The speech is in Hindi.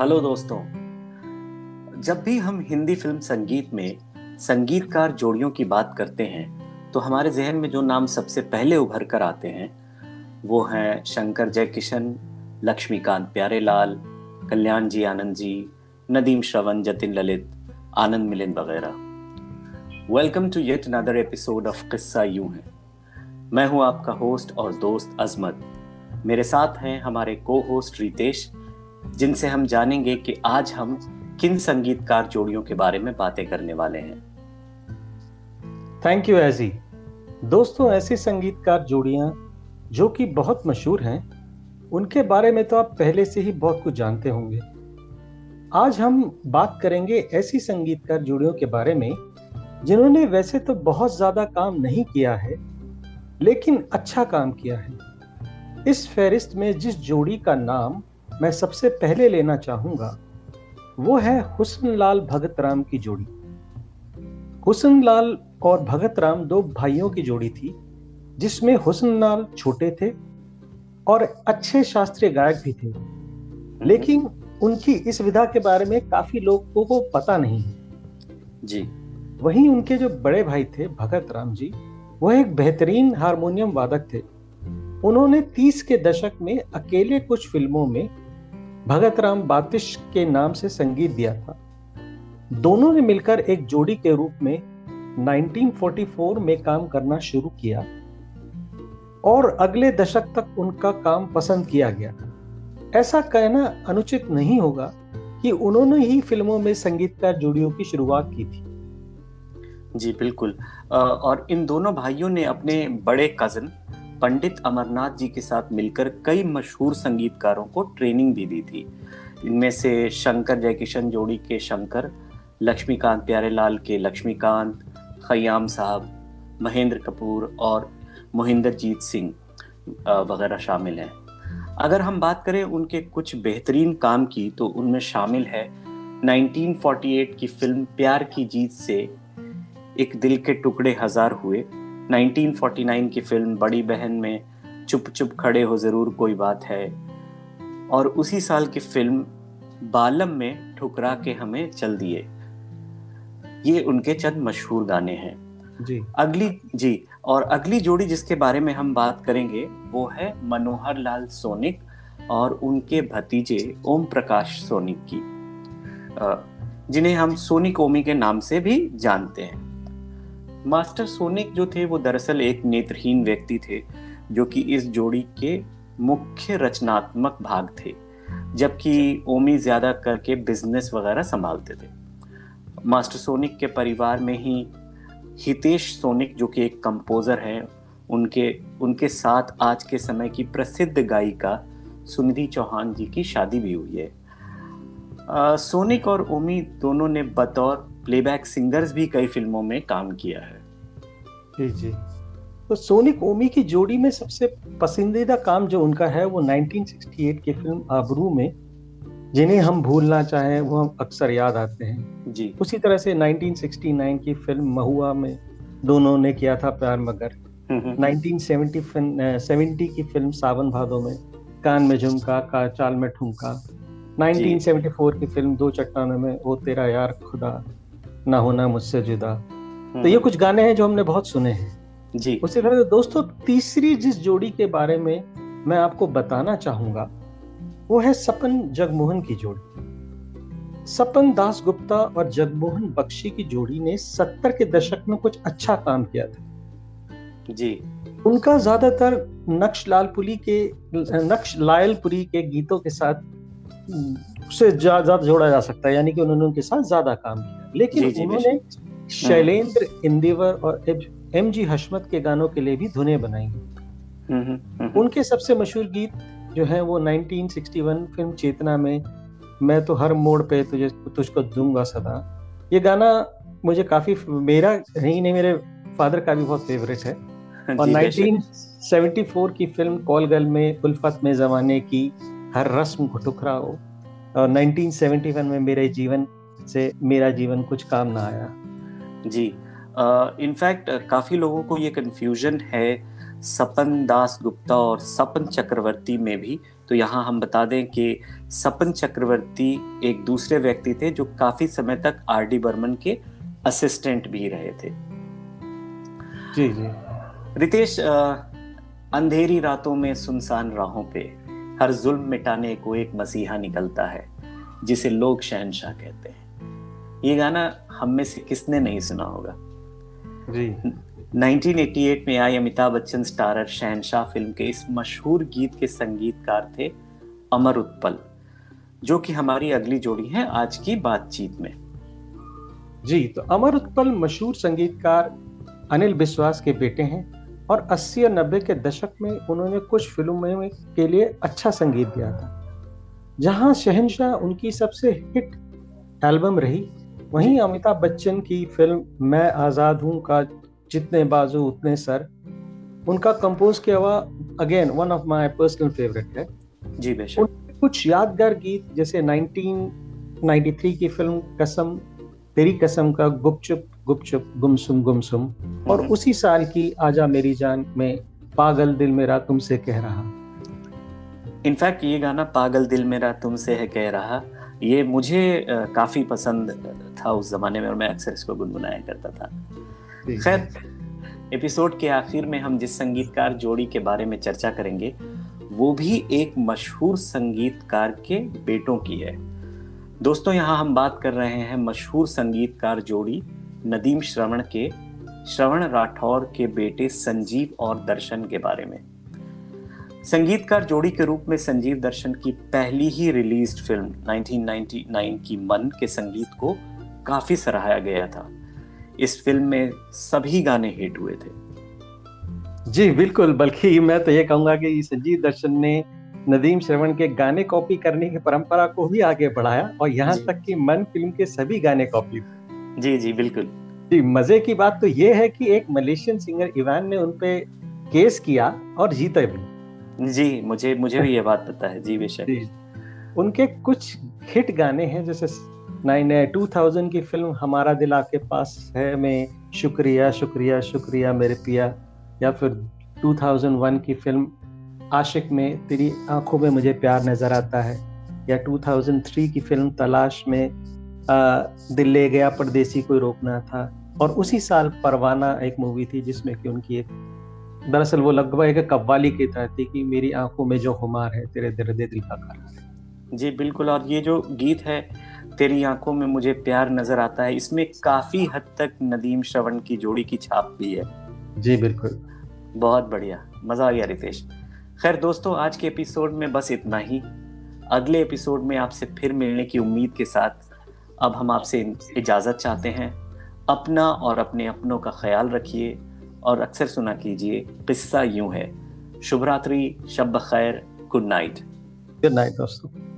हेलो दोस्तों। जब भी हम हिंदी फ़िल्म संगीत में संगीतकार जोड़ियों की बात करते हैं तो हमारे जहन में जो नाम सबसे पहले उभर कर आते हैं, वो हैं शंकर जयकिशन, लक्ष्मीकांत प्यारेलाल, कल्याण जी आनंद जी, नदीम श्रवण, जतिन ललित, आनंद मिलिंद वगैरह। Welcome to yet another episode of Kissa Yun Hai. मैं हूँ आपका होस्ट और दोस्त अजमत। मेरे साथ हैं हमारे को होस्ट रितेश जिनसे हम जानेंगे कि आज हम किन संगीतकार जोड़ियों के बारे में बातें करने वाले हैं। थैंक यू एजी दोस्तों, ऐसी संगीतकार जोड़ियाँ जो कि बहुत मशहूर हैं, उनके बारे में तो आप पहले से ही बहुत कुछ जानते होंगे। आज हम बात करेंगे ऐसी संगीतकार जोड़ियों के बारे में, जिन्होंने वैसे तो बहुत ज़्यादा काम नहीं किया है, लेकिन अच्छा काम किया है। इस फहरिस्त में जिस जोड़ी का नाम मैं सबसे पहले लेना चाहूँगा वो है हुसन लाल भगत राम की जोड़ी। हुसन लाल और भगत राम दो भाइयों की जोड़ी थी जिसमें हुसन लाल छोटे थे और अच्छे शास्त्रीय गायक भी थे। लेकिन उनकी इस विधा के बारे में काफ़ी लोगों को पता नहीं है। जी। वहीं उनके जो बड़े भाई थे भगत राम जी वह एक बेहतरीन हारमोनियम वादक थे। उन्होंने तीस के दशक में अकेले कुछ फ़िल्मों में भगत राम बातिश के नाम से संगीत दिया था। दोनों ने मिलकर एक जोड़ी के रूप में 1944 में काम करना शुरू किया और अगले दशक तक उनका काम पसंद किया गया। ऐसा कहना अनुचित नहीं होगा कि उन्होंने ही फ़िल्मों में संगीतकार जोड़ियों की शुरुआत की थी। जी, बिल्कुल। और इन दोनों भाइयों ने अपने बड़े कज़न पंडित अमरनाथ जी के साथ मिलकर कई मशहूर संगीतकारों को ट्रेनिंग भी दी थी। इनमें से शंकर जयकिशन, जोड़ी के शंकर, लक्ष्मीकांत प्यारेलाल के लक्ष्मीकांत खयाम साहब, महेंद्र कपूर और मोहिंदर जीत सिंह वगैरह शामिल हैं। अगर हम बात करें उनके कुछ बेहतरीन काम की तो उनमें शामिल है 1948 की फ़िल्म प्यार की जीत से एक दिल के टुकड़े हज़ार हुए। 1949 की फ़िल्म बड़ी बहन में चुप चुप खड़े हो ज़रूर कोई बात है। और उसी साल की फ़िल्म बालम में ठुकरा के हमें चल दिए। ये उनके चंद मशहूर गाने हैं। जी। अगली जी और अगली जोड़ी जिसके बारे में हम बात करेंगे वो है मनोहर लाल सोनिक और उनके भतीजे ओम प्रकाश सोनिक की। जिन्हें हम सोनिक ओमी के नाम से भी जानते हैं। मास्टर सोनिक जो थे वो दरअसल एक नेत्रहीन व्यक्ति थे जो कि इस जोड़ी के मुख्य रचनात्मक भाग थे जबकि ओमी ज़्यादा करके बिज़नेस वगैरह संभालते थे। मास्टर सोनिक के परिवार में ही हितेश सोनिक जो कि एक कंपोजर हैं उनके उनके साथ आज के समय की प्रसिद्ध गायिका सुनिधि चौहान जी की शादी भी हुई है। आ, सोनिक और ओमी दोनों ने बतौर प्लेबैक सिंगर्स भी कई फ़िल्मों में काम किया है। जी जी। तो सोनिक ओमी की जोड़ी में सबसे पसंदीदा काम जो उनका है वो 1968 की फ़िल्म आबरू में जिन्हें हम भूलना चाहें वो हम अक्सर याद आते हैं। जी। उसी तरह से 1969 की फ़िल्म महुआ में दोनों ने किया था प्यार मगर। 1970 70 की फ़िल्म सावन भादो में कान में झुमका का चाल में ठुमका। 1974 की फ़िल्म दो चट्टानों में वो तेरा यार खुदा। ना होना मुझसे जुदा। तो ये कुछ गाने हैं जो हमने बहुत सुने हैं। जी। उसी तरह दोस्तों तीसरी जिस जोड़ी के बारे में मैं आपको बताना चाहूँगा वो है सपन जगमोहन की जोड़ी। सपन दास गुप्ता और जगमोहन बख्शी की जोड़ी ने सत्तर के दशक में कुछ अच्छा काम किया था। जी। उनका ज़्यादातर नक्श लालपुरी के नक्श लायलपुरी के गीतों के साथ से ज़्यादा जोड़ा जा सकता है यानी कि उन्होंने उनके साथ ज़्यादा काम किया। लेकिन जी, जी, उन्होंने शैलेंद्र इंदिवर और एम जी हशमत के गानों के लिए भी धुनें बनाई। उनके सबसे मशहूर गीत जो है वो 1961 फ़िल्म चेतना में मैं तो हर मोड़ पे तुझे तुझको दूँगा सदा। ये गाना मुझे काफ़ी मेरा नहीं नहीं मेरे फादर का भी बहुत फेवरेट है। और 1974 की फ़िल्म कॉल गर्ल में उल्फत में जमाने की हर रस्म को हो और 1971 में मेरे जीवन से मेरा जीवन कुछ काम ना आया। जी इनफैक्ट uh, काफ़ी लोगों को ये कन्फ्यूज़न है सपन दास गुप्ता और सपन चक्रवर्ती में भी। तो यहाँ हम बता दें कि सपन चक्रवर्ती एक दूसरे व्यक्ति थे जो काफ़ी समय तक आर डी बर्मन के असिस्टेंट भी रहे थे। जी जी। रितेश अंधेरी रातों में सुनसान राहों पे हर जुल्म मिटाने को एक मसीहा निकलता है जिसे लोग शहनशाह कहते हैं। ये गाना हम में से किसने नहीं सुना होगा? जी। 1988 में आई अमिताभ बच्चन स्टारर शहनशाह फ़िल्म के इस मशहूर गीत के संगीतकार थे अमर उत्पल जो कि हमारी अगली जोड़ी है आज की बातचीत में। जी तो अमर उत्पल मशहूर संगीतकार अनिल विश्वास के बेटे हैं और 80 और 90 के दशक में उन्होंने कुछ फ़िल्मों में के लिए अच्छा संगीत दिया था जहाँ शहनशाह उनकी सबसे हिट एल्बम रही। वहीं अमिताभ बच्चन की फ़िल्म मैं आज़ाद हूँ का जितने बाजू उतने सर उनका कंपोज किया हुआ again one of my personal favourite है। जी बेशक। कुछ यादगार गीत जैसे 1993 की फ़िल्म कसम तेरी कसम का गुपचुप गुपचुप गुमसुम गुमसुम और हम्म। उसी साल की आजा मेरी जान में पागल दिल मेरा तुमसे कह रहा। इनफैक्ट ये गाना पागल दिल मेरा तुमसे है कह रहा ये मुझे काफ़ी पसंद था उस जमाने में और मैं अक्सर इसको गुनगुनाया करता था। खैर एपिसोड के आखिर में हम जिस संगीतकार जोड़ी के बारे में चर्चा करेंगे वो भी एक मशहूर संगीतकार के बेटों की है। दोस्तों यहाँ हम बात कर रहे हैं मशहूर संगीतकार जोड़ी नदीम श्रवण के श्रवण राठौर के बेटे संजीव और दर्शन के बारे में। संगीतकार जोड़ी के रूप में संजीव दर्शन की पहली ही रिलीज्ड फ़िल्म 1999 की मन के संगीत को काफ़ी सराहाया गया था। इस फ़िल्म में सभी गाने हिट हुए थे। जी बिल्कुल बल्कि मैं तो ये कहूँगा कि संजीव दर्शन ने नदीम श्रवण के गाने कॉपी करने की परंपरा को भी आगे बढ़ाया और यहाँ तक कि मन फ़िल्म के सभी गाने कॉपी जी जी बिल्कुल। जी मज़े की बात तो ये है कि एक मलेशियन सिंगर इवान ने उनपे केस किया और जीते भी। जी मुझे मुझे भी ये बात पता है। जी बेशक। उनके कुछ हिट गाने हैं जैसे नाइन टू थाउज़ेंड की फ़िल्म हमारा दिल आपके पास है में। शुक्रिया शुक्रिया शुक्रिया मेरे पिया। या फिर 2001 की फ़िल्म आशिक में तेरी आँखों में मुझे प्यार नज़र आता है। या 2003 की फ़िल्म तलाश में आ, दिल ले गया परदेसी कोई रोकना था। और उसी साल परवाना एक मूवी थी जिसमें कि उनकी एक दरअसल वो लगभग एक कव्वाली की तरह थी कि मेरी आँखों में जो हुमार है तेरे दर्द दिल का करार जी बिल्कुल। और ये जो गीत है तेरी आँखों में मुझे प्यार नज़र आता है। इसमें काफ़ी हद तक नदीम श्रवण की जोड़ी की छाप भी है। जी बिल्कुल। बहुत बढ़िया। मज़ा आ गया रितेश। खैर दोस्तों आज के एपिसोड में बस इतना ही। अगले एपिसोड में आपसे फिर मिलने की उम्मीद के साथ अब हम आपसे इजाज़त चाहते हैं। अपना और अपने अपनों का ख्याल रखिए और अक्सर सुना कीजिए किस्सा यूँ है। शुभ रात्रि शब खैर गुड नाइट। गुड नाइट दोस्तों।